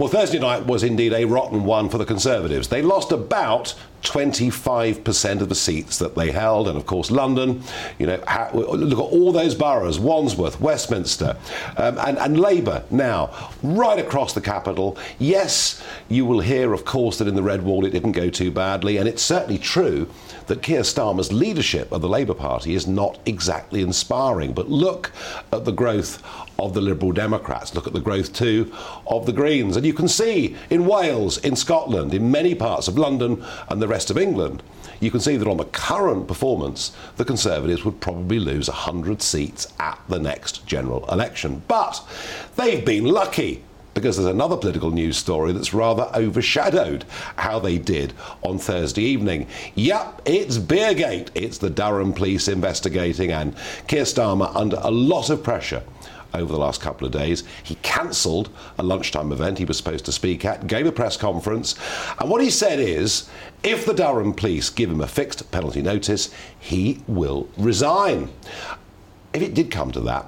Well, Thursday night was indeed a rotten one for the Conservatives. They lost about 25% of the seats that they held, and of course, London. You know, look at all those boroughs Wandsworth, Westminster, um, and, and Labour now right across the capital. Yes, you will hear, of course, that in the Red Wall it didn't go too badly, and it's certainly true that Keir Starmer's leadership of the Labour Party is not exactly inspiring. But look at the growth of the Liberal Democrats. Look at the growth too of the Greens. And you can see in Wales, in Scotland, in many parts of London and the rest of England, you can see that on the current performance, the Conservatives would probably lose 100 seats at the next general election. But they've been lucky because there's another political news story that's rather overshadowed how they did on Thursday evening. Yep, it's Beergate. It's the Durham police investigating, and Keir Starmer under a lot of pressure over the last couple of days. He cancelled a lunchtime event he was supposed to speak at, gave a press conference, and what he said is if the Durham police give him a fixed penalty notice, he will resign. If it did come to that,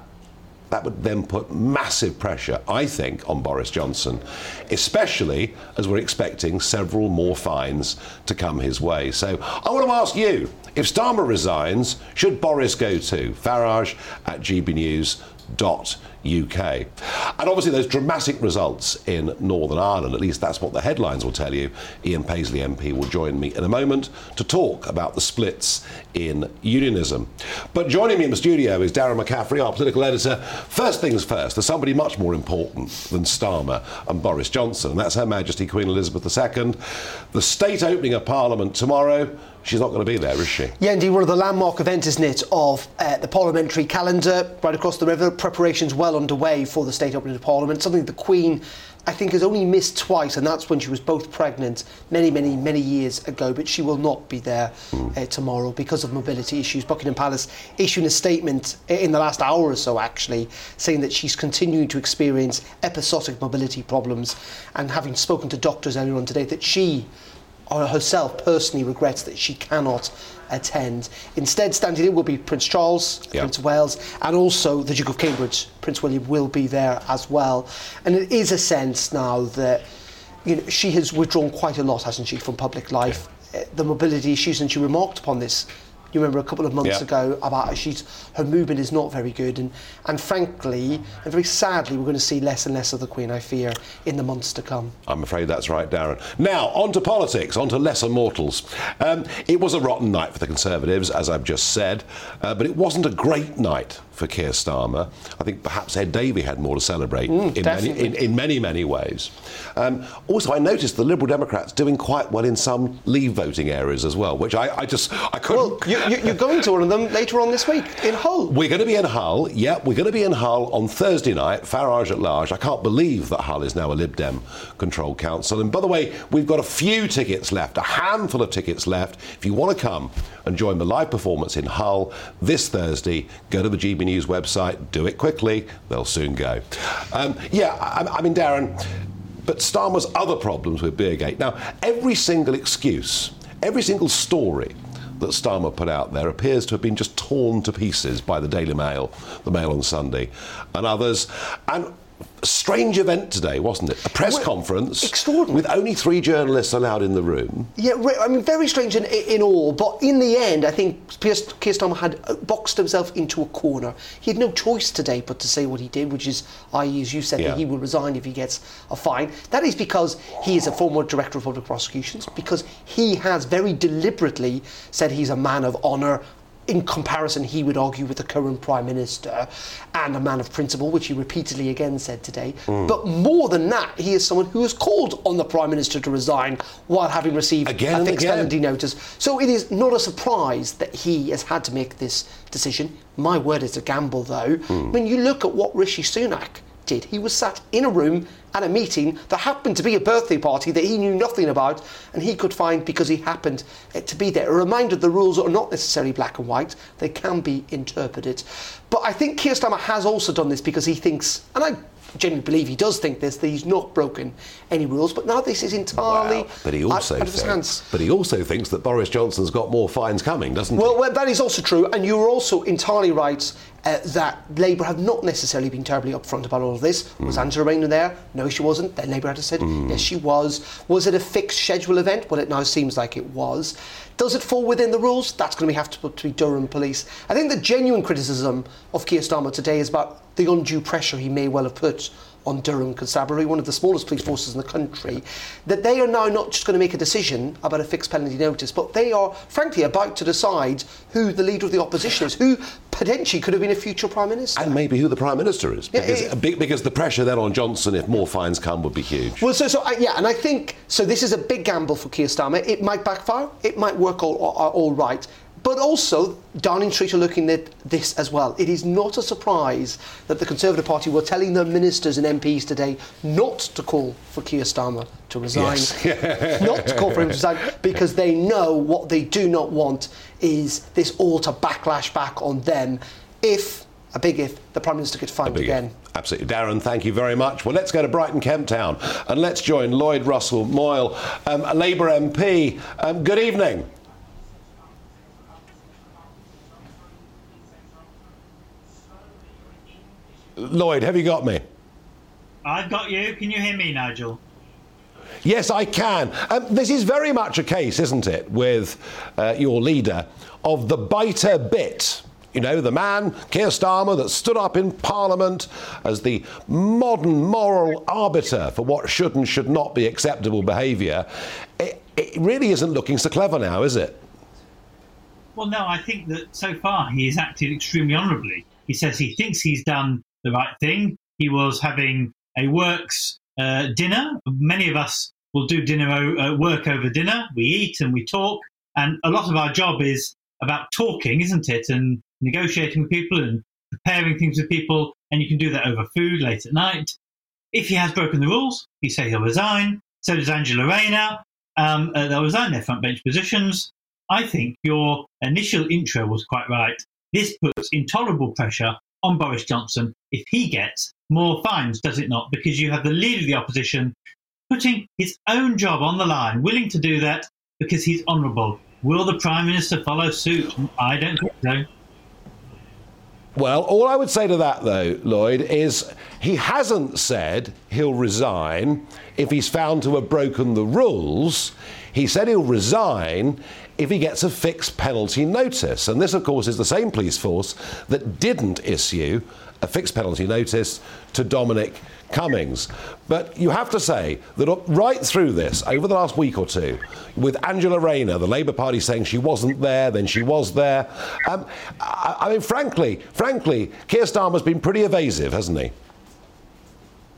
that would then put massive pressure, I think, on Boris Johnson, especially as we're expecting several more fines to come his way. So I want to ask you if Starmer resigns, should Boris go too? Farage at GB News UK. And obviously, those dramatic results in Northern Ireland, at least that's what the headlines will tell you. Ian Paisley MP will join me in a moment to talk about the splits in unionism. But joining me in the studio is Darren McCaffrey, our political editor. First things first, there's somebody much more important than Starmer and Boris Johnson, and that's Her Majesty Queen Elizabeth II. The state opening of Parliament tomorrow she's not going to be there, is she? Yeah, indeed, one of the landmark events, isn't it, of uh, the parliamentary calendar right across the river. Preparations well underway for the state opening of Parliament, something the Queen. I think has only missed twice, and that's when she was both pregnant many, many, many years ago. But she will not be there mm. uh, tomorrow because of mobility issues. Buckingham Palace issuing a statement in the last hour or so, actually, saying that she's continuing to experience episodic mobility problems, and having spoken to doctors earlier on today, that she herself personally regrets that she cannot attend. Instead, standing in will be Prince Charles, Prince of Wales, and also the Duke of Cambridge. Prince William will be there as well. And it is a sense now that you know, she has withdrawn quite a lot, hasn't she, from public life. Yeah. Uh, the mobility issues, and she remarked upon this you remember a couple of months yeah. ago about she's her movement is not very good, and and frankly and very sadly, we're going to see less and less of the Queen. I fear in the months to come. I'm afraid that's right, Darren. Now on to politics, on to lesser mortals. Um, it was a rotten night for the Conservatives, as I've just said, uh, but it wasn't a great night for Keir Starmer. I think perhaps Ed Davey had more to celebrate mm, in, many, in, in, many, many ways. Um, also, I noticed the Liberal Democrats doing quite well in some Leave voting areas as well, which I, I just I couldn't. Well, you, are going to one of them later on this week in Hull. We're going to be in Hull. Yeah, we're going to be in Hull on Thursday night. Farage at large. I can't believe that Hull is now a Lib Dem controlled council. And by the way, we've got a few tickets left, a handful of tickets left. If you want to come and join the live performance in Hull this Thursday, go to the GB News website, do it quickly, they'll soon go. Um, yeah, I, I mean, Darren, but Starmer's other problems with Beergate. Now, every single excuse, every single story that Starmer put out there appears to have been just torn to pieces by the Daily Mail, the Mail on Sunday, and others. And strange event today, wasn't it? A press well, conference. Extraordinary. With only three journalists allowed in the room. Yeah, I mean, very strange in, in all. But in the end, I think Keir Starmer had boxed himself into a corner. He had no choice today but to say what he did, which is, i.e., as you said, yeah. that he will resign if he gets a fine. That is because he is a former director of public prosecutions, because he has very deliberately said he's a man of honour in comparison, he would argue with the current Prime Minister and a man of principle, which he repeatedly again said today. Mm. But more than that, he is someone who has called on the Prime Minister to resign while having received again a fixed penalty notice. So it is not a surprise that he has had to make this decision. My word, it's a gamble, though. Mm. When you look at what Rishi Sunak did, he was sat in a room at a meeting that happened to be a birthday party that he knew nothing about and he could find because he happened eh, to be there. A reminder the rules are not necessarily black and white, they can be interpreted. But I think Keir Starmer has also done this because he thinks, and I genuinely believe he does think this that he's not broken any rules. But now this is entirely but he also out, thinks, But he also thinks that Boris Johnson's got more fines coming, doesn't well, he? Well, that is also true, and you're also entirely right uh, that Labour have not necessarily been terribly upfront about all of this. Mm. Was Angela Rayner there? No, she wasn't. Then Labour had to say, mm. yes, she was. Was it a fixed schedule event? Well, it now seems like it was. Does it fall within the rules? That's going to be, have to, to be Durham Police. I think the genuine criticism of Keir Starmer today is about the undue pressure he may well have put on Durham Constabulary, one of the smallest police forces in the country, that they are now not just going to make a decision about a fixed penalty notice, but they are, frankly, about to decide who the leader of the opposition is, who potentially could have been a future Prime Minister. And maybe who the Prime Minister is. Because, yeah, it, because the pressure then on Johnson, if more fines come, would be huge. Well, so, so yeah, and I think, so this is a big gamble for Keir Starmer. It might backfire, it might work all, all, all right. But also, Downing Street are looking at this as well. It is not a surprise that the Conservative Party were telling their ministers and MPs today not to call for Keir Starmer to resign. Yes. not to call for him to resign because they know what they do not want is this all to backlash back on them if, a big if, the Prime Minister gets fined again. If. Absolutely. Darren, thank you very much. Well, let's go to Brighton Kemp Town and let's join Lloyd Russell Moyle, um, a Labour MP. Um, good evening. Lloyd, have you got me? I've got you. Can you hear me, Nigel? Yes, I can. Um, this is very much a case, isn't it, with uh, your leader of the biter bit. You know, the man, Keir Starmer, that stood up in Parliament as the modern moral arbiter for what should and should not be acceptable behaviour. It, it really isn't looking so clever now, is it? Well, no, I think that so far he has acted extremely honourably. He says he thinks he's done the right thing. He was having a works uh, dinner. Many of us will do dinner uh, work over dinner. We eat and we talk, and a lot of our job is about talking, isn't it? And negotiating with people and preparing things with people. And you can do that over food late at night. If he has broken the rules, he says he'll resign. So does Angela Rayner. Um, uh, they'll resign their front bench positions. I think your initial intro was quite right. This puts intolerable pressure on Boris Johnson if he gets more fines, does it not? Because you have the leader of the opposition putting his own job on the line, willing to do that because he's honourable. Will the Prime Minister follow suit? I don't think so. Well, all I would say to that, though, Lloyd, is he hasn't said he'll resign if he's found to have broken the rules. He said he'll resign if he gets a fixed penalty notice. And this, of course, is the same police force that didn't issue a fixed penalty notice to Dominic Cummings. But you have to say that right through this, over the last week or two, with Angela Rayner, the Labour Party saying she wasn't there, then she was there. Um, I, I, mean, frankly, frankly, Keir Starmer's been pretty evasive, hasn't he?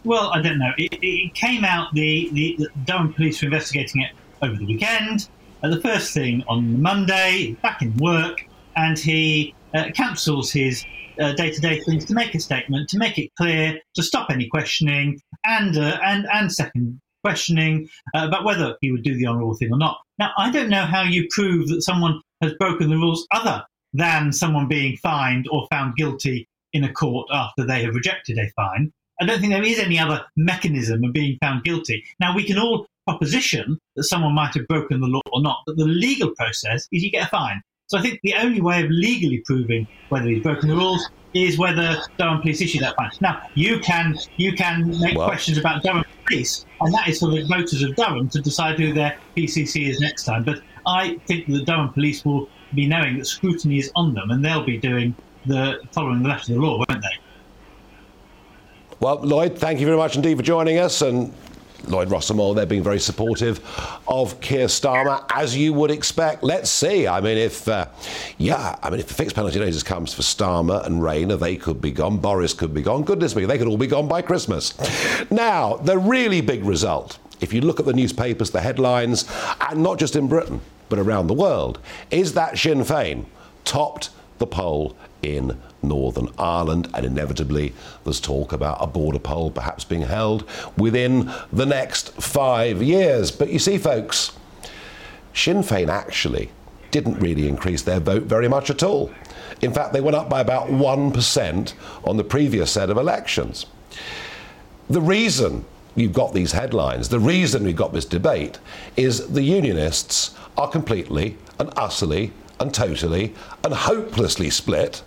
Well, I don't know. It, it came out the, the, the Durham police were investigating it over the weekend. The first thing on Monday, back in work, and he uh, cancels his day to day things to make a statement, to make it clear, to stop any questioning, and uh, and and second questioning uh, about whether he would do the honourable thing or not. Now, I don't know how you prove that someone has broken the rules other than someone being fined or found guilty in a court after they have rejected a fine. I don't think there is any other mechanism of being found guilty. Now, we can all proposition that someone might have broken the law or not, but the legal process is you get a fine. So I think the only way of legally proving whether he's broken the rules is whether Durham Police issue that fine. Now you can you can make well, questions about Durham Police, and that is for the voters of Durham to decide who their PCC is next time. But I think the Durham Police will be knowing that scrutiny is on them, and they'll be doing the following the letter of the law, won't they? Well, Lloyd, thank you very much indeed for joining us, and Lloyd Russell Moyle, they're being very supportive of Keir Starmer, as you would expect. Let's see. I mean, if, uh, yeah, I mean, if the fixed penalty notice comes for Starmer and Rayner, they could be gone. Boris could be gone. Goodness me, they could all be gone by Christmas. Now, the really big result, if you look at the newspapers, the headlines, and not just in Britain, but around the world, is that Sinn Féin topped the poll in Northern Ireland, and inevitably there's talk about a border poll perhaps being held within the next five years. But you see, folks, Sinn Féin actually didn't really increase their vote very much at all. In fact, they went up by about 1% on the previous set of elections. The reason you've got these headlines, the reason we've got this debate, is the unionists are completely and utterly and totally and hopelessly split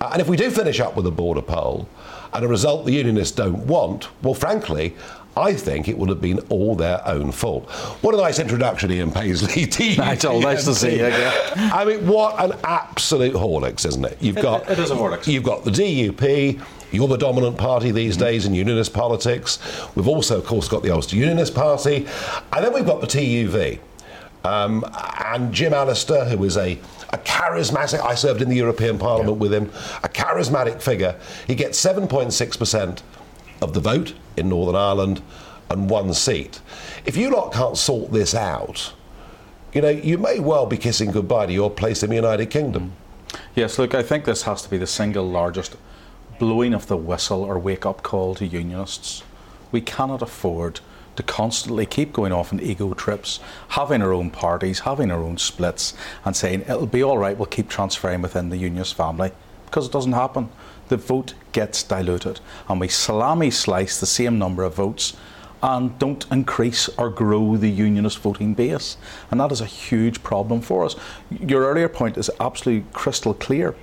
Uh, and if we do finish up with a border poll and a result the unionists don't want, well, frankly, I think it would have been all their own fault. What a nice introduction, Ian Paisley. Nigel, oh, nice to see you again. I mean, what an absolute horlicks, isn't it? You've got it, it is a horlicks. You've got the DUP. You're the dominant party these days in unionist politics. We've also, of course, got the Ulster Unionist Party, and then we've got the TUV. Um, and Jim Allister, who is a, a charismatic, I served in the European Parliament with him, a charismatic figure. He gets 7.6% of the vote in Northern Ireland and one seat. If you lot can't sort this out, you know, you may well be kissing goodbye to your place in the United Kingdom. Yes, look, I think this has to be the single largest blowing of the whistle or wake up call to unionists. We cannot afford to constantly keep going off on ego trips, having our own parties, having our own splits, and saying it'll be all right, we'll keep transferring within the unionist family. Because it doesn't happen. The vote gets diluted, and we salami slice the same number of votes and don't increase or grow the unionist voting base. And that is a huge problem for us. Your earlier point is absolutely crystal clear.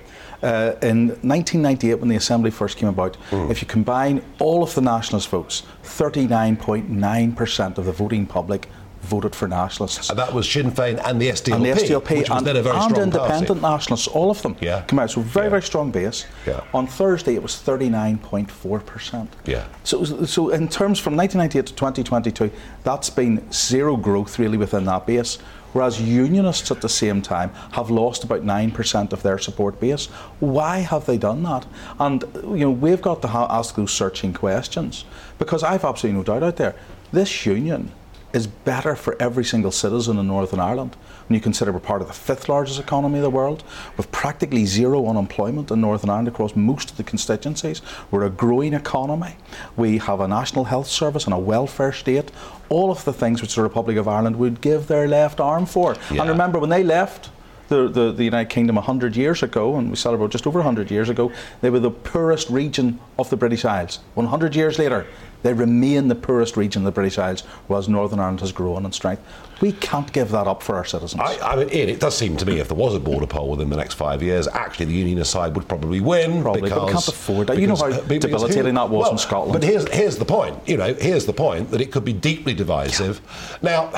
Uh, in 1998, when the Assembly first came about, mm. if you combine all of the nationalist votes, 39.9% of the voting public voted for nationalists. And that was Sinn Féin and the SDLP, and the SDLP which was and, then a very and strong independent party. nationalists, all of them yeah. come out. So very, yeah. very strong base. Yeah. On Thursday, it was 39.4%. Yeah. So, so in terms from 1998 to 2022, that's been zero growth really within that base. Whereas unionists at the same time have lost about 9% of their support base. Why have they done that? And you know, we've got to ha- ask those searching questions because I've absolutely no doubt out there. This union is better for every single citizen in Northern Ireland. When you consider we're part of the fifth largest economy in the world, with practically zero unemployment in Northern Ireland across most of the constituencies, we're a growing economy. We have a national health service and a welfare state. All of the things which the Republic of Ireland would give their left arm for. Yeah. And remember, when they left, the, the, the, United Kingdom 100 years ago, and we celebrate just over 100 years ago, they were the poorest region of the British Isles. 100 years later, they remain the poorest region of the British Isles, whereas Northern Ireland has grown in strength. We can't give that up for our citizens. I, I mean, Ian, it does seem to me if there was a border poll within the next five years, actually the unionist side would probably win. Probably, because, but we can't afford that. You know how debilitating that was well, in Scotland. But here's, here's the point. You know, here's the point that it could be deeply divisive. Now.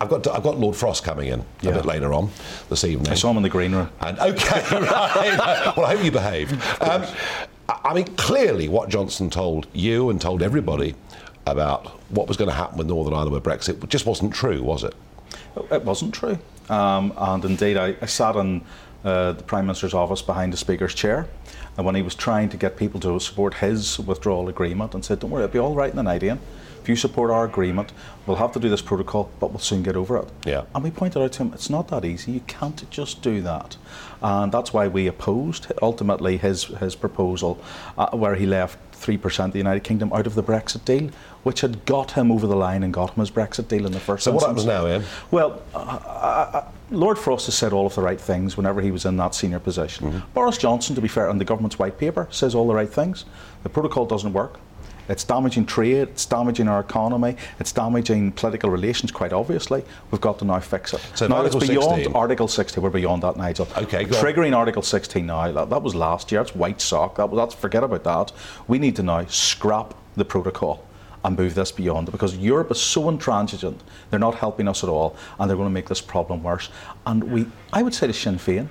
I've got I've got Lord Frost coming in Yeah. a bit later on this evening. I saw him in the green room. And okay, right. well, I hope you behaved. Um, I mean, clearly, what Johnson told you and told everybody about what was going to happen with Northern Ireland with Brexit just wasn't true, was it? It wasn't true. Um, and indeed, I, I sat in uh, the Prime Minister's office behind the Speaker's chair. And when he was trying to get people to support his withdrawal agreement and said, Don't worry, it'll be all right in the night, Ian. If you support our agreement, we'll have to do this protocol, but we'll soon get over it. Yeah. And we pointed out to him, it's not that easy. You can't just do that. And that's why we opposed ultimately his, his proposal, uh, where he left 3% of the United Kingdom out of the Brexit deal, which had got him over the line and got him his Brexit deal in the first So what happens now, Ian? Well, uh, uh, Lord Frost has said all of the right things whenever he was in that senior position. Mm-hmm. Boris Johnson, to be fair, on the government's white paper, says all the right things. The protocol doesn't work. It's damaging trade, it's damaging our economy, it's damaging political relations, quite obviously. We've got to now fix it. So now it's beyond 16. Article 60, we're beyond that, Nigel. Okay. Triggering Article 16 now, that, that was last year, that's white sock, that, that's, forget about that. We need to now scrap the protocol and move this beyond because Europe is so intransigent, they're not helping us at all, and they're going to make this problem worse. And we, I would say to Sinn Féin,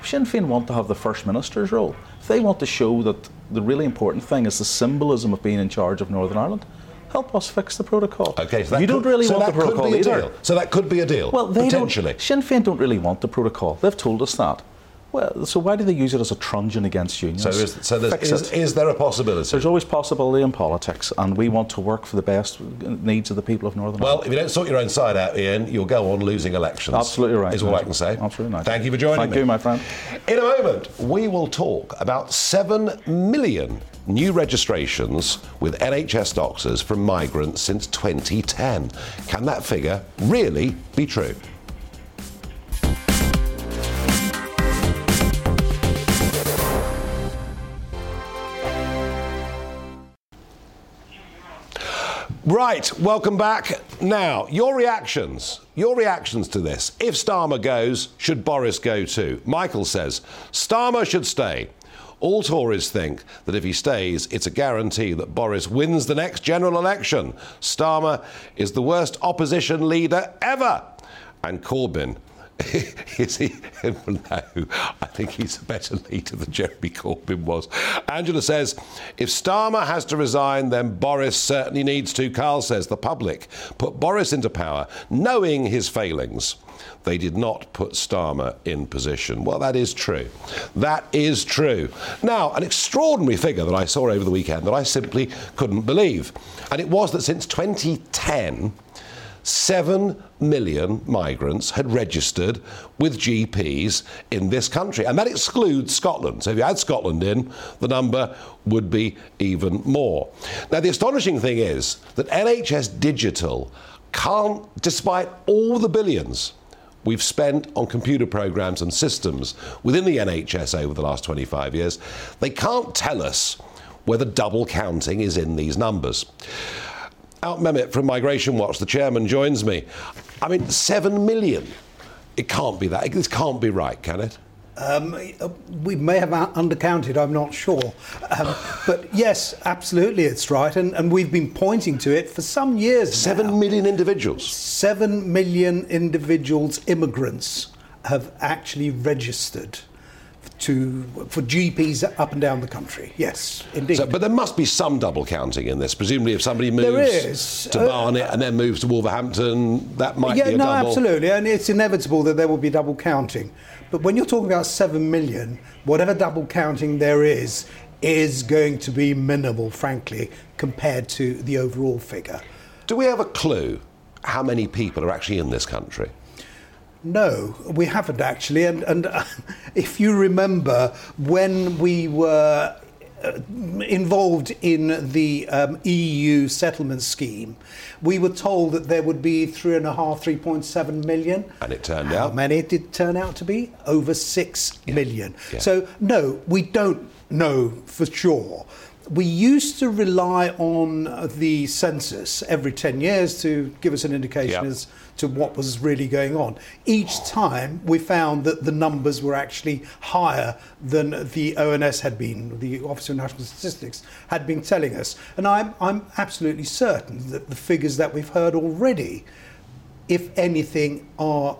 if Sinn Féin want to have the First Minister's role, if they want to show that the really important thing is the symbolism of being in charge of Northern Ireland, help us fix the protocol. Okay, so that you don't could, really so want the protocol could be a either. deal. So that could be a deal. Well, they potentially. don't. Sinn Féin don't really want the protocol. They've told us that. Well, so why do they use it as a truncheon against unions? So, is, so there's, Fix is, there a possibility? There's always possibility in politics, and we want to work for the best needs of the people of Northern well, Ireland. Well, if you don't sort your own side out, Ian, you'll go on losing elections. Absolutely right. Is all I can say. Absolutely right. Thank you for joining me. Thank me. you, my friend. In a moment, we will talk about 7 million new registrations with NHS doctors from migrants since 2010. Can that figure really be true? Right, welcome back. Now, your reactions. Your reactions to this. If Starmer goes, should Boris go too? Michael says Starmer should stay. All Tories think that if he stays, it's a guarantee that Boris wins the next general election. Starmer is the worst opposition leader ever. And Corbyn is he? No, I think he's a better leader than Jeremy Corbyn was. Angela says, if Starmer has to resign, then Boris certainly needs to. Carl says, the public put Boris into power knowing his failings. They did not put Starmer in position. Well, that is true. That is true. Now, an extraordinary figure that I saw over the weekend that I simply couldn't believe. And it was that since 2010, 7 million migrants had registered with GPs in this country. And that excludes Scotland. So if you add Scotland in, the number would be even more. Now, the astonishing thing is that NHS Digital can't, despite all the billions we've spent on computer programs and systems within the NHS over the last 25 years, they can't tell us whether double counting is in these numbers. Alp Mehmet from Migration Watch, the chairman, joins me. I mean, seven million. It can't be that. This can't be right, can it? Um, we may have undercounted, I'm not sure. Um, but yes, absolutely, it's right. And, and, we've been pointing to it for some years. Seven now. million individuals. Seven million individuals, immigrants, have actually registered to for GPs up and down the country. Yes, indeed. So, but there must be some double counting in this. Presumably, if somebody moves to uh, Barnet and then moves to Wolverhampton, that might yeah, be a no, double. absolutely, and it's inevitable that there will be double counting. But when you're talking about seven million, whatever double counting there is, is going to be minimal, frankly, compared to the overall figure. Do we have a clue how many people are actually in this country? No, we haven't actually. And, and uh, if you remember when we were uh, involved in the um, EU settlement scheme, we were told that there would be three and a half, three point seven million. And it turned How out. How many did turn out to be? Over six yeah. million. Yeah. So, no, we don't know for sure. We used to rely on the census every 10 years to give us an indication yep. as to what was really going on. Each time we found that the numbers were actually higher than the ONS had been, the Office of National Statistics had been telling us. And I'm, I'm absolutely certain that the figures that we've heard already, if anything, are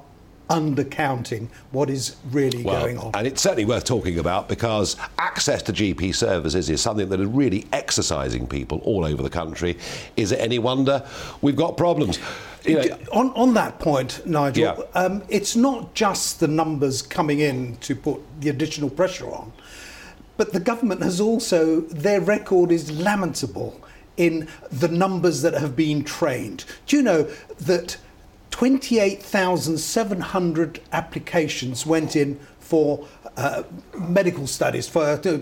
undercounting what is really well, going on. And it's certainly worth talking about because access to GP services is something that is really exercising people all over the country. Is it any wonder we've got problems? You know, on, on that point, Nigel, yeah. um, it's not just the numbers coming in to put the additional pressure on, but the government has also, their record is lamentable in the numbers that have been trained. Do you know that 28,700 applications went in for uh, medical studies for uh,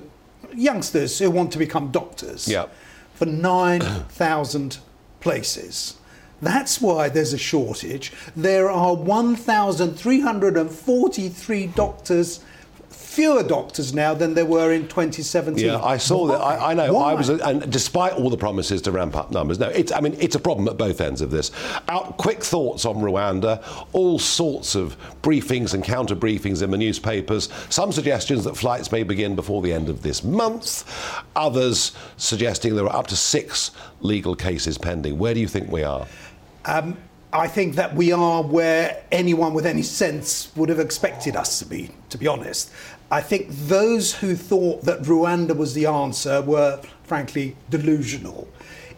youngsters who want to become doctors yep. for 9,000 places. That's why there's a shortage. There are 1,343 doctors fewer doctors now than there were in 2017. Yeah, I saw Why? that. I, I know. Why? I was, and despite all the promises to ramp up numbers, no, it's. I mean, it's a problem at both ends of this. Alp, quick thoughts on Rwanda. All sorts of briefings and counter briefings in the newspapers. Some suggestions that flights may begin before the end of this month. Others suggesting there are up to six legal cases pending. Where do you think we are? Um, I think that we are where anyone with any sense would have expected us to be, to be honest. I think those who thought that Rwanda was the answer were, frankly, delusional.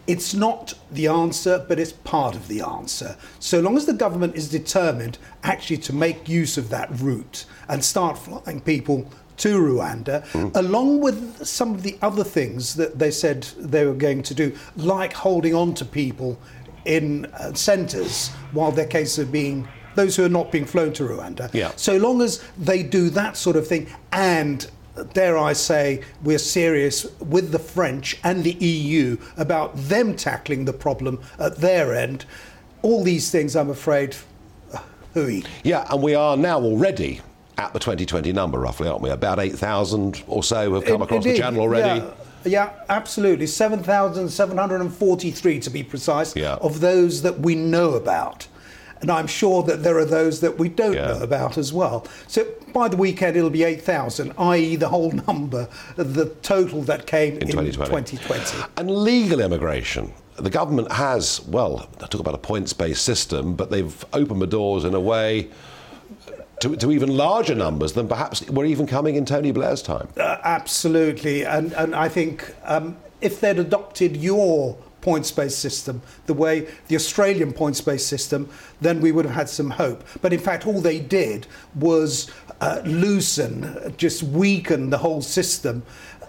It's not the answer, but it's part of the answer. So long as the government is determined actually to make use of that route and start flying people to Rwanda, mm. along with some of the other things that they said they were going to do, like holding on to people in uh, centres while their cases are being those who are not being flown to Rwanda. Yeah. So long as they do that sort of thing, and dare I say, we're serious with the French and the EU about them tackling the problem at their end, all these things, I'm afraid, hooey. Yeah, and we are now already at the 2020 number, roughly, aren't we? About 8,000 or so have come across Indeed. the channel already. Yeah. Yeah, absolutely. 7,743 to be precise yeah. of those that we know about. And I'm sure that there are those that we don't Yeah. know about as well. So by the weekend, it'll be 8,000, i.e., the whole number, the total that came in, 2020. 2020. And legal immigration. The government has, well, I talk about a points based system, but they've opened the doors in a way to, to even larger numbers than perhaps were even coming in Tony Blair's time. Uh, absolutely, and and I think um, if they'd adopted your points-based system, the way the Australian points-based system, then we would have had some hope. But in fact, all they did was uh, loosen, just weaken the whole system,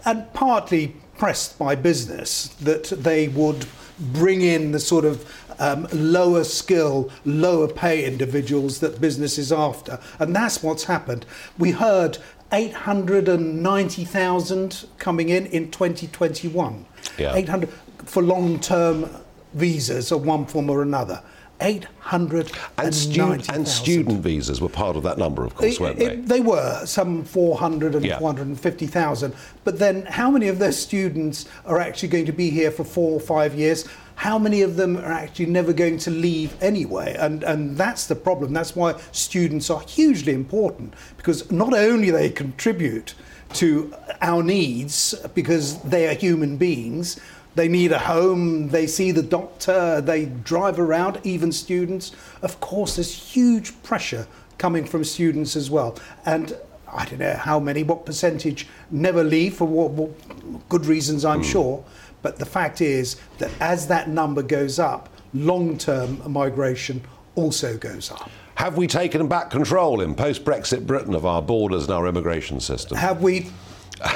and partly pressed by business that they would bring in the sort of um, lower skill, lower pay individuals that business is after. And that's what's happened. We heard 890,000 coming in in 2021. Yeah. 800 for long term visas of one form or another. 890,000. And, student, and student visas were part of that number, of course, It- weren't it- they? they were some 400 and Yeah. 450,000. But then, how many of those students are actually going to be here for four or five years? How many of them are actually never going to leave anyway? And, and that's the problem. That's why students are hugely important because not only they contribute to our needs because they are human beings, they need a home, they see the doctor, they drive around, even students. Of course, there's huge pressure coming from students as well. And I don't know how many, what percentage never leave for what, what good reasons, I'm hmm. sure. But the fact is that as that number goes up, long term migration also goes up. Have we taken back control in post Brexit Britain of our borders and our immigration system? Have we?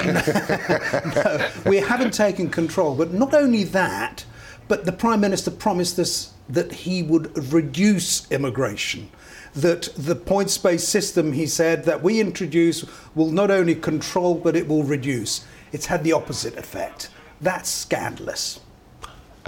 No, we haven't taken control. But not only that, but the Prime Minister promised us that he would reduce immigration. That the points based system, he said, that we introduce will not only control, but it will reduce. It's had the opposite effect. That's scandalous.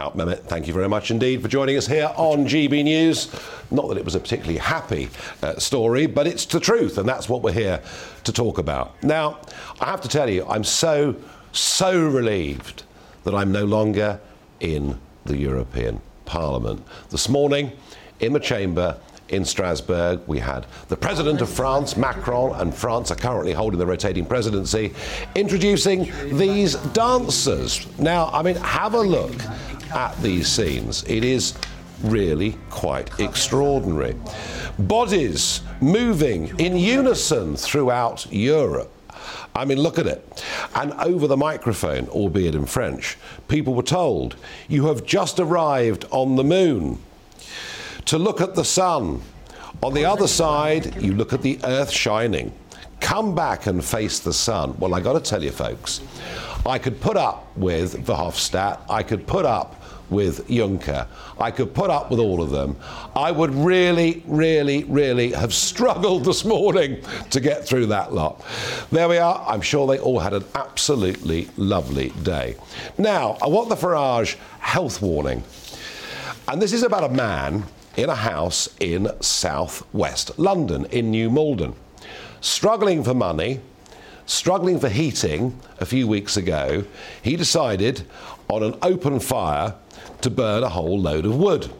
Alp Mehmet, thank you very much indeed for joining us here on GB News. Not that it was a particularly happy uh, story, but it's the truth, and that's what we're here to talk about. Now, I have to tell you, I'm so, so relieved that I'm no longer in the European Parliament. This morning, in the chamber, in Strasbourg. We had the President of France, Macron, and France are currently holding the rotating presidency, introducing these dancers. Now, I mean, have a look at these scenes. It is really quite extraordinary. Bodies moving in unison throughout Europe. I mean, look at it. And over the microphone, albeit in French, people were told, You have just arrived on the moon to look at the sun. On the other side, you look at the earth shining. Come back and face the sun. Well, I got to tell you, folks, I could put up with Verhofstadt, I could put up with Juncker, I could put up with all of them. I would really, really, really have struggled this morning to get through that lot. There we are. I'm sure they all had an absolutely lovely day. Now, I want the Farage health warning. And this is about a man in a house in southwest London, in New Malden, struggling for money, struggling for heating a few weeks ago. He decided on an open fire to burn a whole load of wood.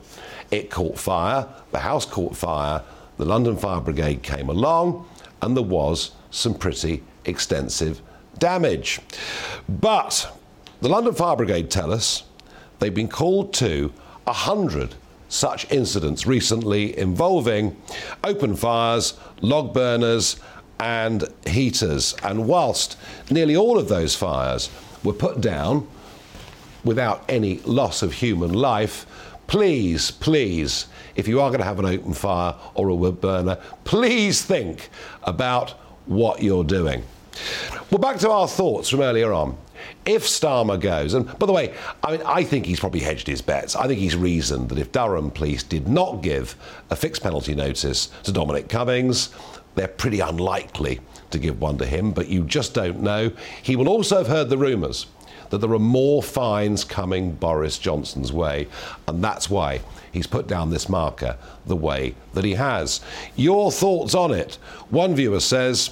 It caught fire, the house caught fire, the London Fire Brigade came along, and there was some pretty extensive damage. But the London Fire Brigade tell us they've been called to a 100 such incidents recently involving open fires, log burners, and heaters. And whilst nearly all of those fires were put down without any loss of human life, please, please, if you are going to have an open fire or a wood burner, please think about what you're doing. Well, back to our thoughts from earlier on. If Starmer goes, and by the way, I mean, I think he's probably hedged his bets. I think he's reasoned that if Durham police did not give a fixed penalty notice to Dominic Cummings, they're pretty unlikely to give one to him, but you just don't know. He will also have heard the rumours that there are more fines coming Boris Johnson's way, and that's why he's put down this marker the way that he has. Your thoughts on it? One viewer says,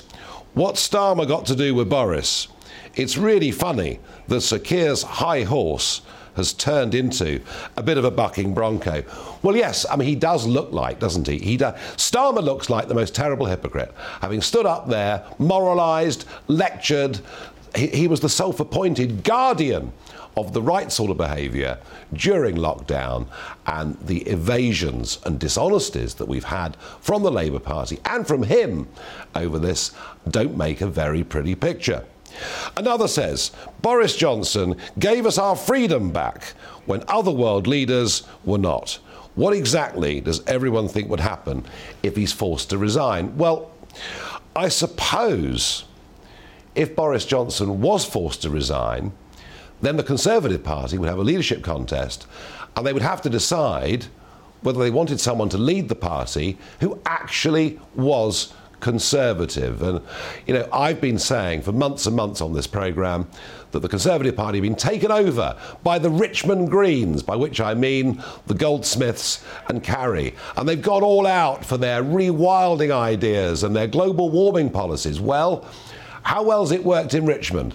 What Starmer got to do with Boris? It's really funny that Sir high horse has turned into a bit of a bucking bronco. Well, yes, I mean, he does look like, doesn't he? he does. Starmer looks like the most terrible hypocrite, having stood up there, moralised, lectured. He, he was the self appointed guardian of the right sort of behaviour during lockdown and the evasions and dishonesties that we've had from the Labour Party and from him over this don't make a very pretty picture. Another says Boris Johnson gave us our freedom back when other world leaders were not. What exactly does everyone think would happen if he's forced to resign? Well, I suppose if Boris Johnson was forced to resign, then the Conservative Party would have a leadership contest and they would have to decide whether they wanted someone to lead the party who actually was conservative. And, you know, I've been saying for months and months on this programme that the Conservative Party have been taken over by the Richmond Greens, by which I mean the Goldsmiths and Carrie. And they've gone all out for their rewilding ideas and their global warming policies. Well, how well's it worked in Richmond?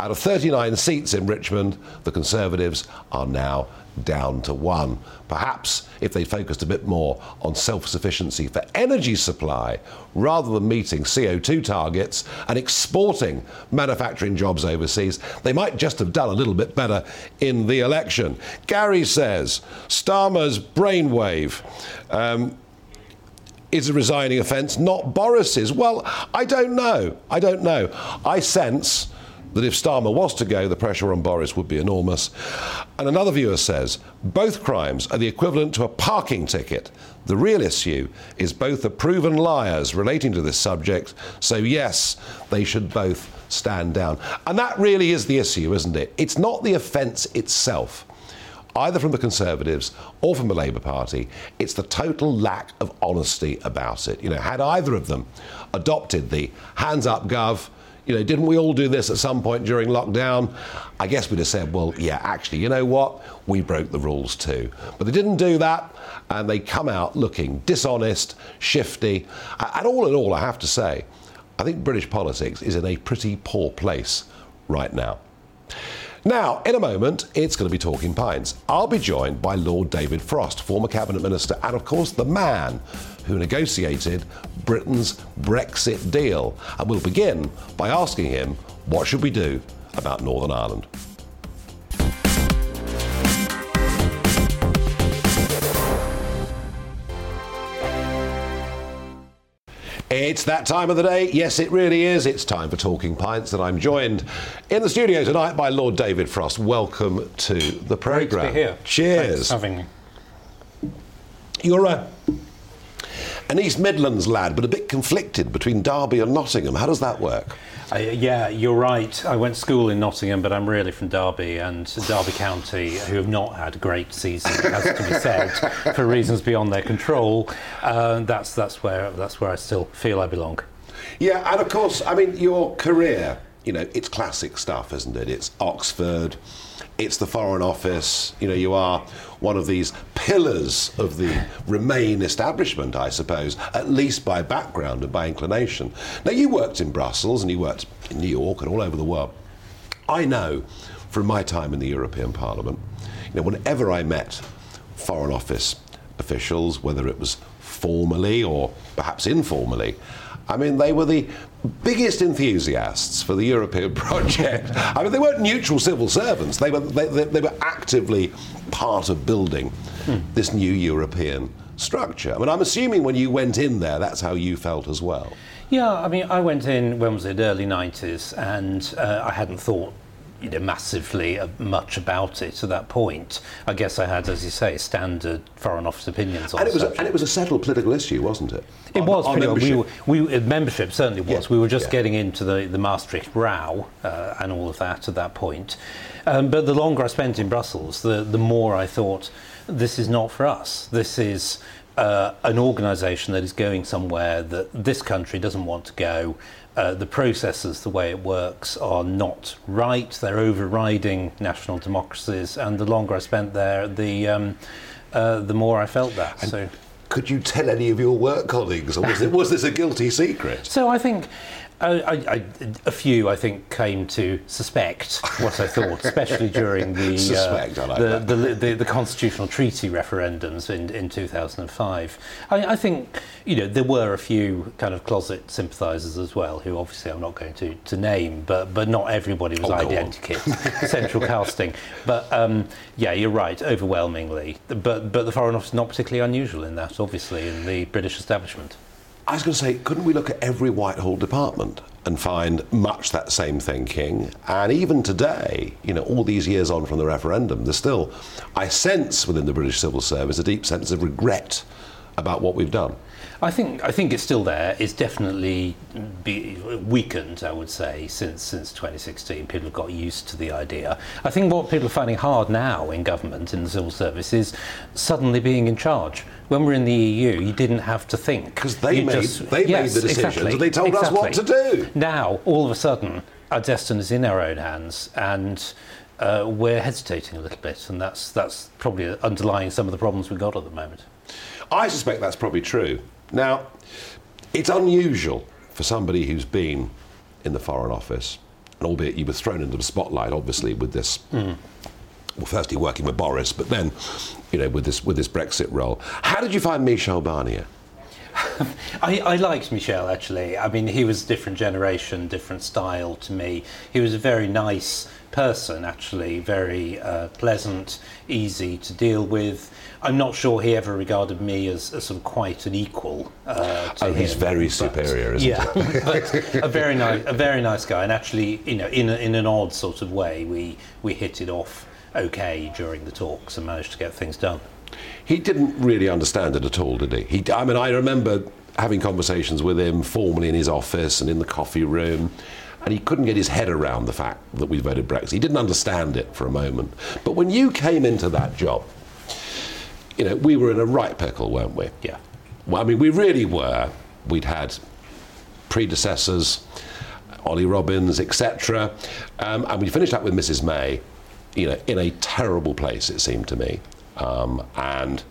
Out of 39 seats in Richmond, the Conservatives are now down to one. Perhaps if they focused a bit more on self sufficiency for energy supply rather than meeting CO2 targets and exporting manufacturing jobs overseas, they might just have done a little bit better in the election. Gary says Starmer's brainwave. Um, is a resigning offence, not Boris's. Well, I don't know. I don't know. I sense that if Starmer was to go, the pressure on Boris would be enormous. And another viewer says both crimes are the equivalent to a parking ticket. The real issue is both are proven liars relating to this subject, so yes, they should both stand down. And that really is the issue, isn't it? It's not the offence itself. Either from the Conservatives or from the Labour Party, it's the total lack of honesty about it. You know, had either of them adopted the hands up, Gov, you know, didn't we all do this at some point during lockdown? I guess we'd have said, well, yeah, actually, you know what? We broke the rules too. But they didn't do that, and they come out looking dishonest, shifty. And all in all, I have to say, I think British politics is in a pretty poor place right now. Now, in a moment, it's going to be Talking Pints. I'll be joined by Lord David Frost, former Cabinet Minister, and of course, the man who negotiated Britain's Brexit deal. And we'll begin by asking him what should we do about Northern Ireland? It's that time of the day. Yes, it really is. It's time for Talking Pints, and I'm joined in the studio tonight by Lord David Frost. Welcome to the programme. Great to be here. Cheers. Thanks for having me. You're a, an East Midlands lad, but a bit conflicted between Derby and Nottingham. How does that work? Uh, yeah, you're right. I went to school in Nottingham, but I'm really from Derby and Derby County, who have not had a great season, has to be said, for reasons beyond their control. Uh, that's that's where that's where I still feel I belong. Yeah, and of course, I mean, your career, you know, it's classic stuff, isn't it? It's Oxford, it's the Foreign Office, you know, you are one of these pillars of the Remain establishment, I suppose, at least by background and by inclination. Now, you worked in Brussels and you worked in New York and all over the world. I know from my time in the European Parliament, you know, whenever I met Foreign Office officials, whether it was formally or perhaps informally, I mean, they were the biggest enthusiasts for the European project. I mean, they weren't neutral civil servants. They were, they, they, they were actively part of building hmm. this new European structure. I mean, I'm assuming when you went in there, that's how you felt as well. Yeah, I mean, I went in, when was it, early 90s, and uh, I hadn't thought you know, massively uh, much about it at that point. I guess I had, as you say, standard Foreign Office opinions on and it was a, and it was a settled political issue, wasn't it? It our, was pretty. membership. We, we, membership certainly was. Yeah, we were just yeah. getting into the, the Maastricht row uh, and all of that at that point. Um, but the longer I spent in Brussels, the the more I thought this is not for us. This is uh, an organisation that is going somewhere that this country doesn't want to go. Uh, the processes, the way it works, are not right. They're overriding national democracies, and the longer I spent there, the um, uh, the more I felt that. And so, could you tell any of your work colleagues, or was, it, was this a guilty secret? so I think I, I, I, a few, I think, came to suspect what I thought, especially during the, Suspect, I like the, the, the, the constitutional treaty referendums in, in 2005. I, I think you know there were a few kind of closet sympathisers as well, who obviously I'm not going to, to name, but but not everybody was Oh, identikit central casting. But um, yeah, you're right, overwhelmingly. But but the Foreign Office is not particularly unusual in that, obviously, in the British establishment. I was going to say, couldn't we look at every Whitehall department and find much that same thinking? And even today, you know, all these years on from the referendum, there's still, I sense within the British civil service a deep sense of regret about what we've done. I think I think it's still there. It's definitely be weakened, I would say, since since 2016. People have got used to the idea. I think what people are finding hard now in government in the civil service is suddenly being in charge. When we're in the EU, you didn't have to think 'Cause they You made- they made the decisions exactly, and they told us what to do. Now, all of a sudden, our destiny is in our own hands, and uh, we're hesitating a little bit, and that's that's probably underlying some of the problems we've got at the moment. I suspect that's probably true. Now, it's unusual for somebody who's been in the Foreign Office, and albeit you were thrown into the spotlight, obviously, with this. Well, firstly working with Boris, but then, you know, with this with this Brexit role. How did you find Michel Barnier? I, I liked Michel actually. I mean, he was a different generation, different style to me. He was a very nice person, actually, very uh, pleasant, easy to deal with. I'm not sure he ever regarded me as, as sort of quite an equal. Uh, to Oh, he's him, very but- superior, isn't yeah, but a very nice, a very nice guy, and actually, you know, in a, in an odd sort of way, we we hit it off okay during the talks and managed to get things done. He didn't really understand it at all, did he? he I mean, I remember having conversations with him formally in his office and in the coffee room, and he couldn't get his head around the fact that we voted Brexit. He didn't understand it for a moment. But when you came into that job, you know, we were in a right pickle, weren't we? Yeah. Well, I mean, we really were. We'd had predecessors, Ollie Robbins, etc. Um, and we finished up with Mrs. May, you know, in a terrible place, it seemed to me. Um, and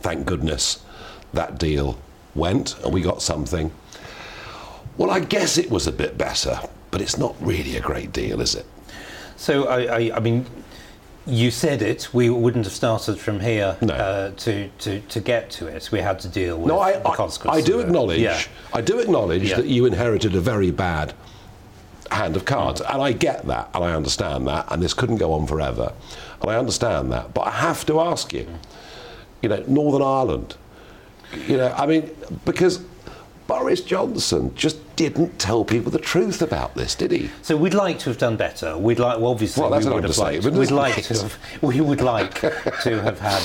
thank goodness that deal went and we got something. Well, I guess it was a bit better, but it's not really a great deal, is it? So I, I, I mean, you said it. We wouldn't have started from here No. uh, to, to to get to it. We had to deal with No, I, the consequences. I do it. acknowledge. Yeah. I do acknowledge Yeah. that you inherited a very bad hand of cards, and I get that, and I understand that, and this couldn't go on forever, and I understand that. But I have to ask you, you know, Northern Ireland, you know, I mean, because Boris Johnson just didn't tell people the truth about this, did he? So we'd like to have done better. We'd like, well, obviously, Well, that's we an would have liked. We'd like to have. We would like to have had.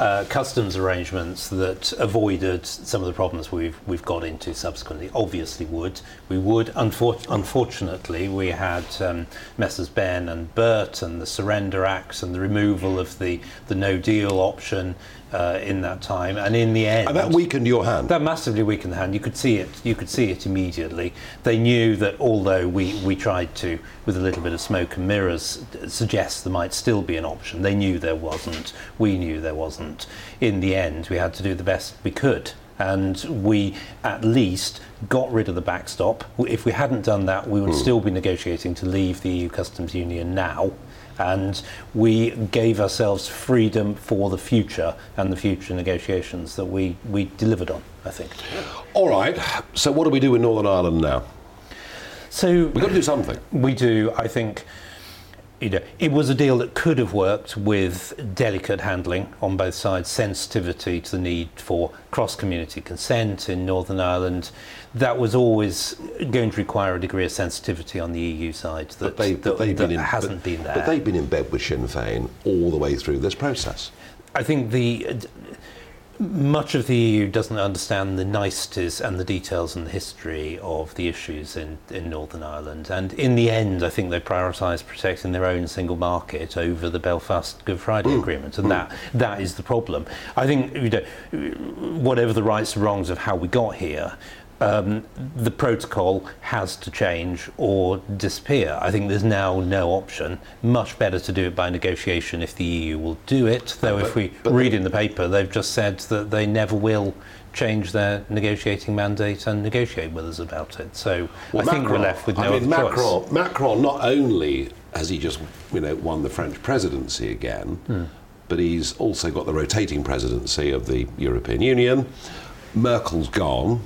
uh, customs arrangements that avoided some of the problems we've we've got into subsequently. Obviously, would we would unfor- unfortunately we had um, Messrs. Ben and Burt and the Surrender Acts and the removal of the the No Deal option uh, in that time. And in the end, And that weakened your hand. that massively weakened the hand. You could see it. You could see it immediately. They knew that although we, we tried to, with a little bit of smoke and mirrors, suggest there might still be an option. They knew there wasn't. We knew there wasn't. In the end, we had to do the best we could. And we at least got rid of the backstop. If we hadn't done that, we would still be negotiating to leave the EU customs union now. And we gave ourselves freedom for the future and the future negotiations that we, we delivered on, I think. All right. So what do we do in Northern Ireland now? So We've got to do something. we do, I think, you know, it was a deal that could have worked with delicate handling on both sides, sensitivity to the need for cross-community consent in Northern Ireland. That was always going to require a degree of sensitivity on the EU side that, But, they, that, that been in, hasn't but, been there. But they've been in bed with Sinn Féin all the way through this process. I think the much of the EU doesn't understand the niceties and the details and the history of the issues in, in Northern Ireland. And in the end, I think they prioritise protecting their own single market over the Belfast Good Friday hmm. Agreement, and hmm. that that is the problem. I think you know, whatever the rights and wrongs of how we got here. Um, the protocol has to change or disappear. I think there's now no option. Much better to do it by negotiation if the EU will do it. Though, if we but read in the paper, they've just said that they never will change their negotiating mandate and negotiate with us about it. So Well, I think we're left with no I mean, Macron, choice. Macron not only has he just you know won the French presidency again, Hmm. but he's also got the rotating presidency of the European Union. Merkel's gone.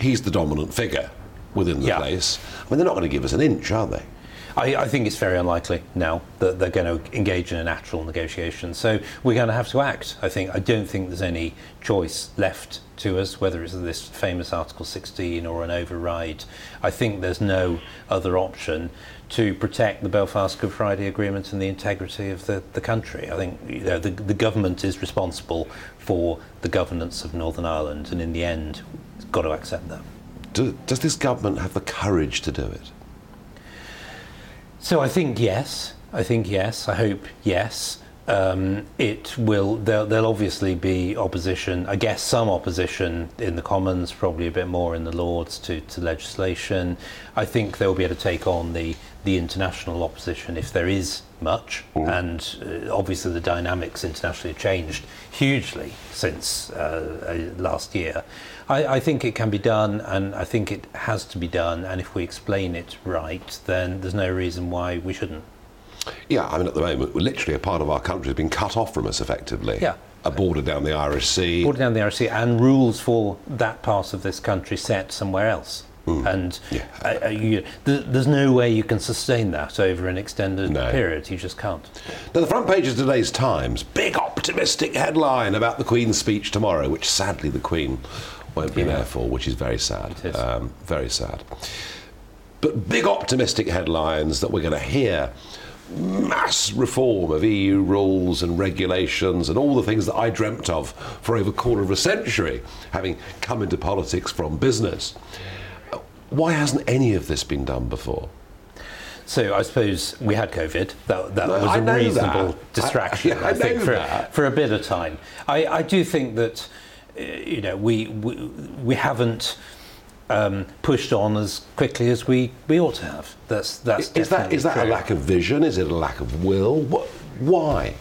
He's the dominant figure within the Yeah. place. I mean, they're not going to give us an inch, are they? I, I think it's very unlikely now that they're going to engage in an actual negotiation. So we're going to have to act. I think. I don't think there's any choice left to us, whether it's this famous Article 16 or an override. I think there's no other option to protect the Belfast Good Friday Agreement and the integrity of the, the country. I think you know, the, the government is responsible for the governance of Northern Ireland, and in the end, it's got to accept that. Do, does this government have the courage to do it? So I think yes. I think yes. I hope yes. Um, it will. There'll, there'll obviously be opposition. I guess some opposition in the Commons, probably a bit more in the Lords to, to legislation. I think they'll be able to take on the the international opposition if there is much. And uh, obviously the dynamics internationally have changed hugely since uh, uh, last year. I, I think it can be done, and I think it has to be done. And if we explain it right, then there's no reason why we shouldn't. Yeah, I mean, at the moment, literally a part of our country has been cut off from us effectively. Yeah. A border down the Irish Sea. Border down the Irish Sea and rules for that part of this country set somewhere else. And Yeah. uh, uh, you, th- there's no way you can sustain that over an extended No. period. You just can't. Now, the front page of today's Times, big optimistic headline about the Queen's speech tomorrow, which sadly the Queen won't be Yeah. there for, which is very sad. Is. Um, very sad. But big optimistic headlines that we're going to hear mass reform of EU rules and regulations and all the things that I dreamt of for over a quarter of a century, having come into politics from business. Why hasn't any of this been done before? So I suppose we had COVID. That, that No, was a reasonable that. distraction, I- yeah, I I, think, for, for a bit of time. I, I do think that, you know, we, we, we haven't um, pushed on as quickly as we, we ought to have. That's, that's Is that, is that a lack of vision? Is it a lack of will? What, why?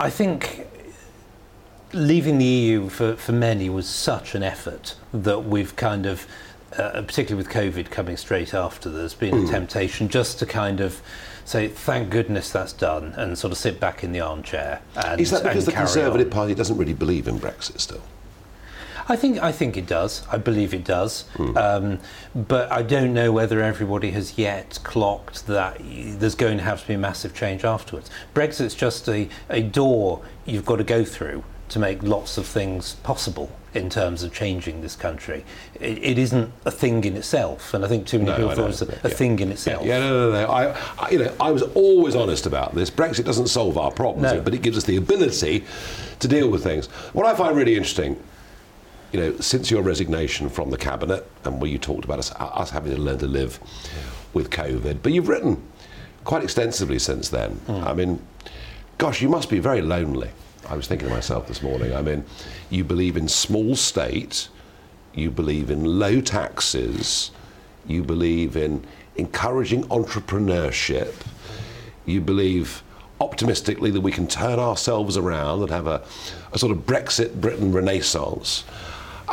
I think leaving the EU for, for many was such an effort that we've kind of, uh, particularly with COVID coming straight after, there's been Hmm. a temptation just to kind of say, thank goodness that's done, and sort of sit back in the armchair. And, Is that because the Conservative on. Party doesn't really believe in Brexit still? I think I think it does. I believe it does. Hmm. Um, but I don't know whether everybody has yet clocked that there's going to have to be a massive change afterwards. Brexit's just a, a door you've got to go through to make lots of things possible in terms of changing this country. It, it isn't a thing in itself, and I think too many No, people I thought it was a, a Yeah. thing in itself. Yeah, no, no, no. I, I, you know, I was always honest about this. Brexit doesn't solve our problems, No. but it gives us the ability to deal with things. What I find really interesting, you know, since your resignation from the cabinet, and where you talked about us, us having to learn to live with COVID, but you've written quite extensively since then. Hmm. I mean, gosh, you must be very lonely. I was thinking to myself this morning. I mean, you believe in small state, you believe in low taxes, you believe in encouraging entrepreneurship, you believe optimistically that we can turn ourselves around and have a, a sort of Brexit Britain renaissance.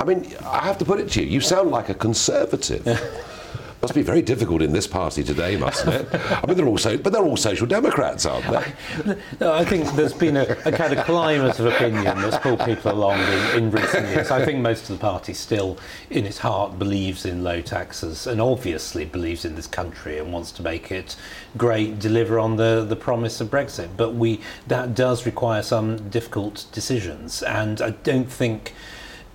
I mean, I have to put it to you, you sound like a conservative. Must be very difficult in this party today, mustn't it? I mean, they're all so, but they're all social democrats, aren't they? No, I think there's been a, a kind of climate of opinion that's pulled people along in, in recent years. I think most of the party still, in its heart, believes in low taxes and obviously believes in this country and wants to make it great, deliver on the, the promise of Brexit. But we that does require some difficult decisions, and I don't think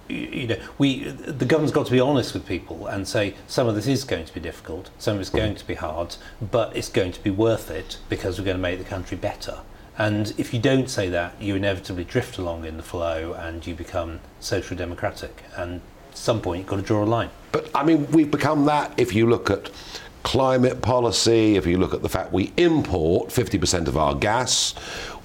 you know, we the government's got to be honest with people and say some of this is going to be difficult, some of it's mm. going to be hard, but it's going to be worth it because we're going to make the country better. And if you don't say that, you inevitably drift along in the flow and you become social democratic. And at some point, you've got to draw a line. But I mean, we've become that if you look at climate policy, if you look at the fact we import 50% of our gas,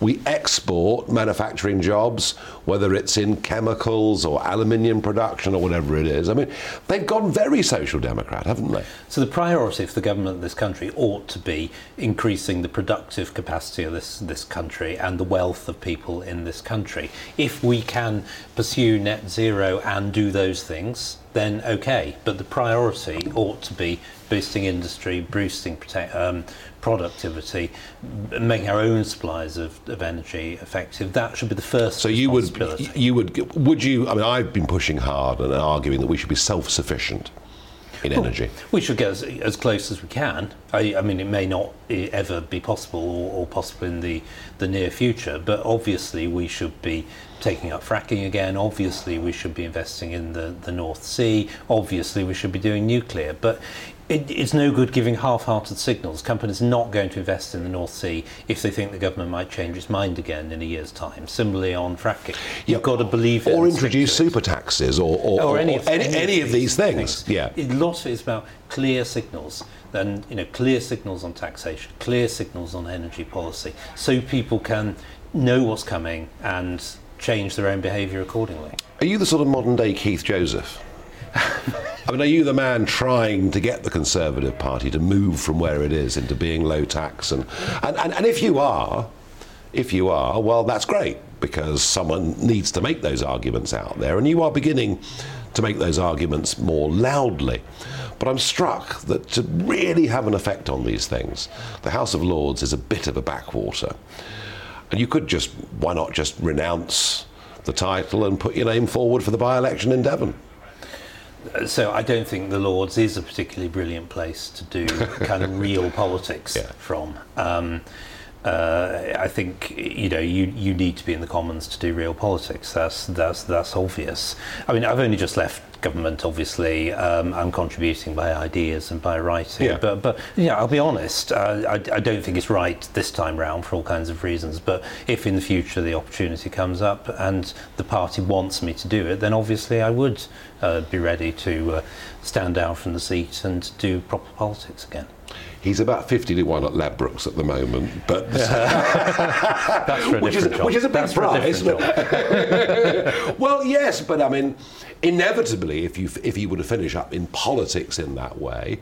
We export manufacturing jobs, whether it's in chemicals or aluminium production or whatever it is. I mean, they've gone very social democrat, haven't they? So the priority for the government of this country ought to be increasing the productive capacity of this, this country and the wealth of people in this country. If we can pursue net zero and do those things, then okay. But the priority ought to be boosting industry, boosting protect, um, productivity, making our own supplies of, of energy effective. That should be the first. So you would, you would, would you? I mean, I've been pushing hard and arguing that we should be self-sufficient in energy. We should get as, as close as we can. I, I mean, it may not eh, ever be possible or, or possible in the, the near future, but obviously we should be taking up fracking again. Obviously, we should be investing in the, the North Sea. Obviously, we should be doing nuclear. But it, it's no good giving half-hearted signals. Companies are not going to invest in the North Sea if they think the government might change its mind again in a year's time. Similarly on fracking, you've got to believe it or introduce super taxes or, or, or or any of, any, any of these things. Yeah. A lot of it is about clear signals. Then you know, clear signals on taxation, clear signals on energy policy, so people can know what's coming and change their own behaviour accordingly. Are you the sort of modern day Keith Joseph? I mean, are you the man trying to get the Conservative Party to move from where it is into being low tax? And, and, and, and if you are, if you are, well, that's great because someone needs to make those arguments out there, and you are beginning to make those arguments more loudly. But I'm struck that to really have an effect on these things, the House of Lords is a bit of a backwater. And you could just, why not just renounce the title and put your name forward for the by election in Devon? So I don't think the Lords is a particularly brilliant place to do kind of real politics Yeah. from. Um, uh, I think you know you, you need to be in the Commons to do real politics. That's that's that's obvious. I mean, I've only just left government. Obviously, um, I'm contributing by ideas and by writing. Yeah. But but yeah, I'll be honest. Uh, I, I don't think it's right this time round for all kinds of reasons. But if in the future the opportunity comes up and the party wants me to do it, then obviously I would uh, be ready to uh, stand down from the seat and do proper politics again. He's about 50 to 1 at Ladbrokes at the moment, but That's for a which is, which is a big That's prize. well, yes, but I mean, inevitably, if you if you were to finish up in politics in that way,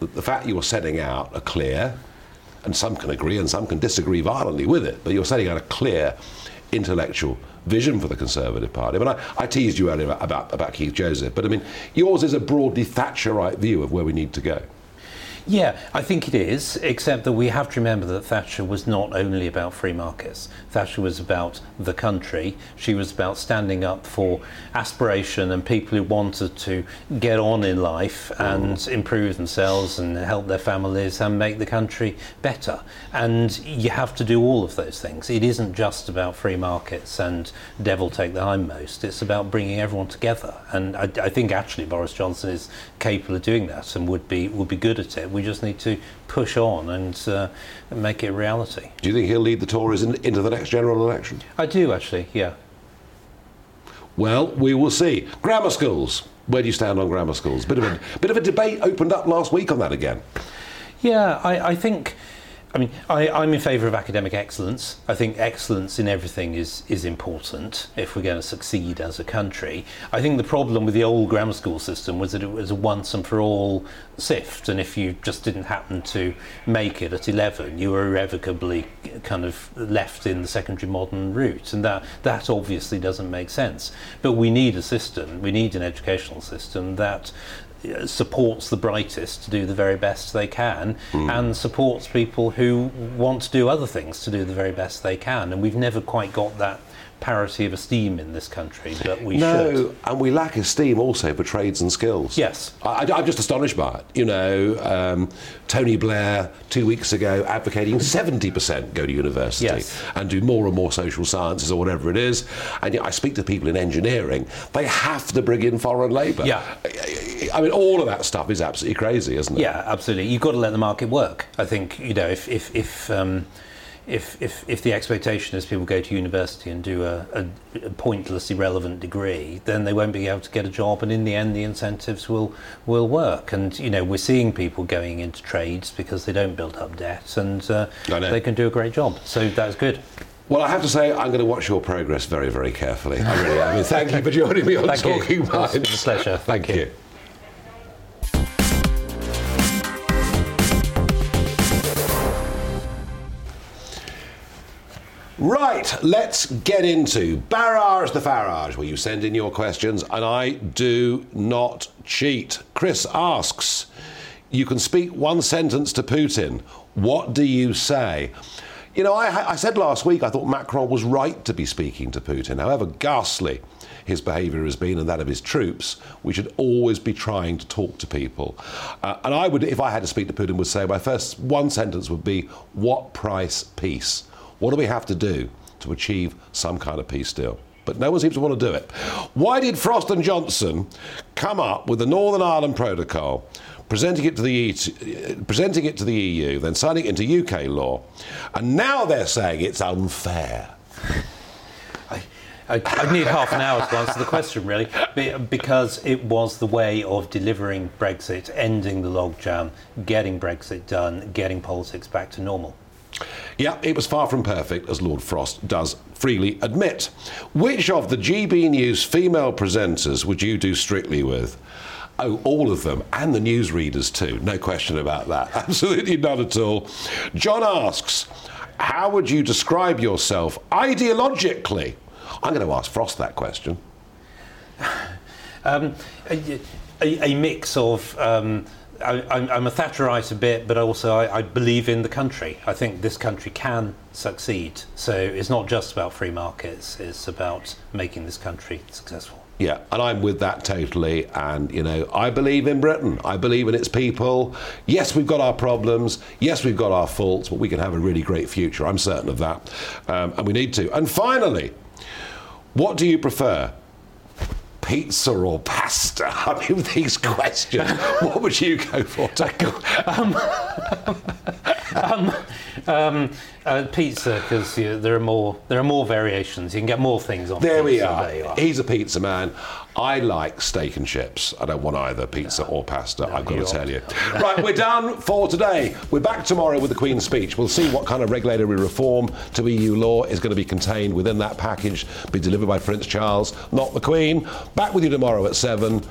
the, the fact you're setting out a clear, and some can agree and some can disagree violently with it, but you're setting out a clear intellectual vision for the Conservative Party. But I, I teased you earlier about, about, about Keith Joseph, but I mean, yours is a broadly Thatcherite view of where we need to go. Yeah, I think it is, except that we have to remember that Thatcher was not only about free markets. Thatcher was about the country. She was about standing up for aspiration and people who wanted to get on in life and mm. improve themselves and help their families and make the country better. And you have to do all of those things. It isn't just about free markets and devil take the hindmost. It's about bringing everyone together. And I, I think actually Boris Johnson is capable of doing that and would be would be good at it. We just need to push on and uh, make it a reality. Do you think he'll lead the Tories in, into the next general election? I do actually, yeah. Well, we will see. Grammar schools. Where do you stand on grammar schools? Bit of a bit of a debate opened up last week on that again. Yeah, I, I think. I mean, I, I'm in favour of academic excellence. I think excellence in everything is, is important if we're going to succeed as a country. I think the problem with the old grammar school system was that it was a once and for all sift, and if you just didn't happen to make it at 11, you were irrevocably kind of left in the secondary modern route, and that, that obviously doesn't make sense. But we need a system, we need an educational system that Uh, supports the brightest to do the very best they can hmm. and supports people who want to do other things to do the very best they can. And we've never quite got that parity of esteem in this country but we no, should and we lack esteem also for trades and skills. Yes. I, am just astonished by it. You know, um, Tony Blair two weeks ago advocating 70% go to university Yes. and do more and more social sciences or whatever it is. And yet I speak to people in engineering, they have to bring in foreign labour. Yeah. I mean, all of that stuff is absolutely crazy, isn't it? yeah absolutely you've got to let the market work i think you know if if if um, if, if, if the expectation is people go to university and do a, a, a pointless, irrelevant degree, then they won't be able to get a job, and in the end, the incentives will will work. And you know, we're seeing people going into trades because they don't build up debt, and uh, they can do a great job. So that's good. Well, I have to say, I'm going to watch your progress very, very carefully. I really am. I mean, thank you for joining me on Thank you. Talking It's a pleasure. Thank, Thank you. you. Right, let's get into Barrage the Farage, where you send in your questions, and I do not cheat. Chris asks, You can speak one sentence to Putin. What do you say? You know, I, I said last week I thought Macron was right to be speaking to Putin. However ghastly his behaviour has been and that of his troops, we should always be trying to talk to people. Uh, and I would, if I had to speak to Putin, would say my first one sentence would be, What price peace? What do we have to do to achieve some kind of peace deal? But no one seems to want to do it. Why did Frost and Johnson come up with the Northern Ireland Protocol, presenting it to the presenting it to the EU, then signing it into UK law, and now they're saying it's unfair? I, I need half an hour to answer the question, really, because it was the way of delivering Brexit, ending the logjam, getting Brexit done, getting politics back to normal. Yeah, it was far from perfect, as Lord Frost does freely admit. Which of the GB News female presenters would you do strictly with? Oh, all of them, and the newsreaders too. No question about that. Absolutely none at all. John asks, How would you describe yourself ideologically? I'm going to ask Frost that question. Um, a, a, mix of. Um, I, I'm, I'm a Thatcherite a bit, but also I, I believe in the country. I think this country can succeed. So it's not just about free markets, it's about making this country successful. Yeah, and I'm with that totally. And, you know, I believe in Britain. I believe in its people. Yes, we've got our problems. Yes, we've got our faults, but we can have a really great future. I'm certain of that. Um, and we need to. And finally, what do you prefer? Pizza or pasta? I mean, with these questions, what would you go for, Tackle? Um, uh, pizza, because there are more there are more variations. You can get more things on. There we are. There are. He's a pizza man. I like steak and chips. I don't want either pizza or pasta, I've got to tell you. right, we're done for today. We're back tomorrow with the Queen's speech. We'll see what kind of regulatory reform to EU law is going to be contained within that package, be delivered by Prince Charles, not the Queen. Back with you tomorrow at 7.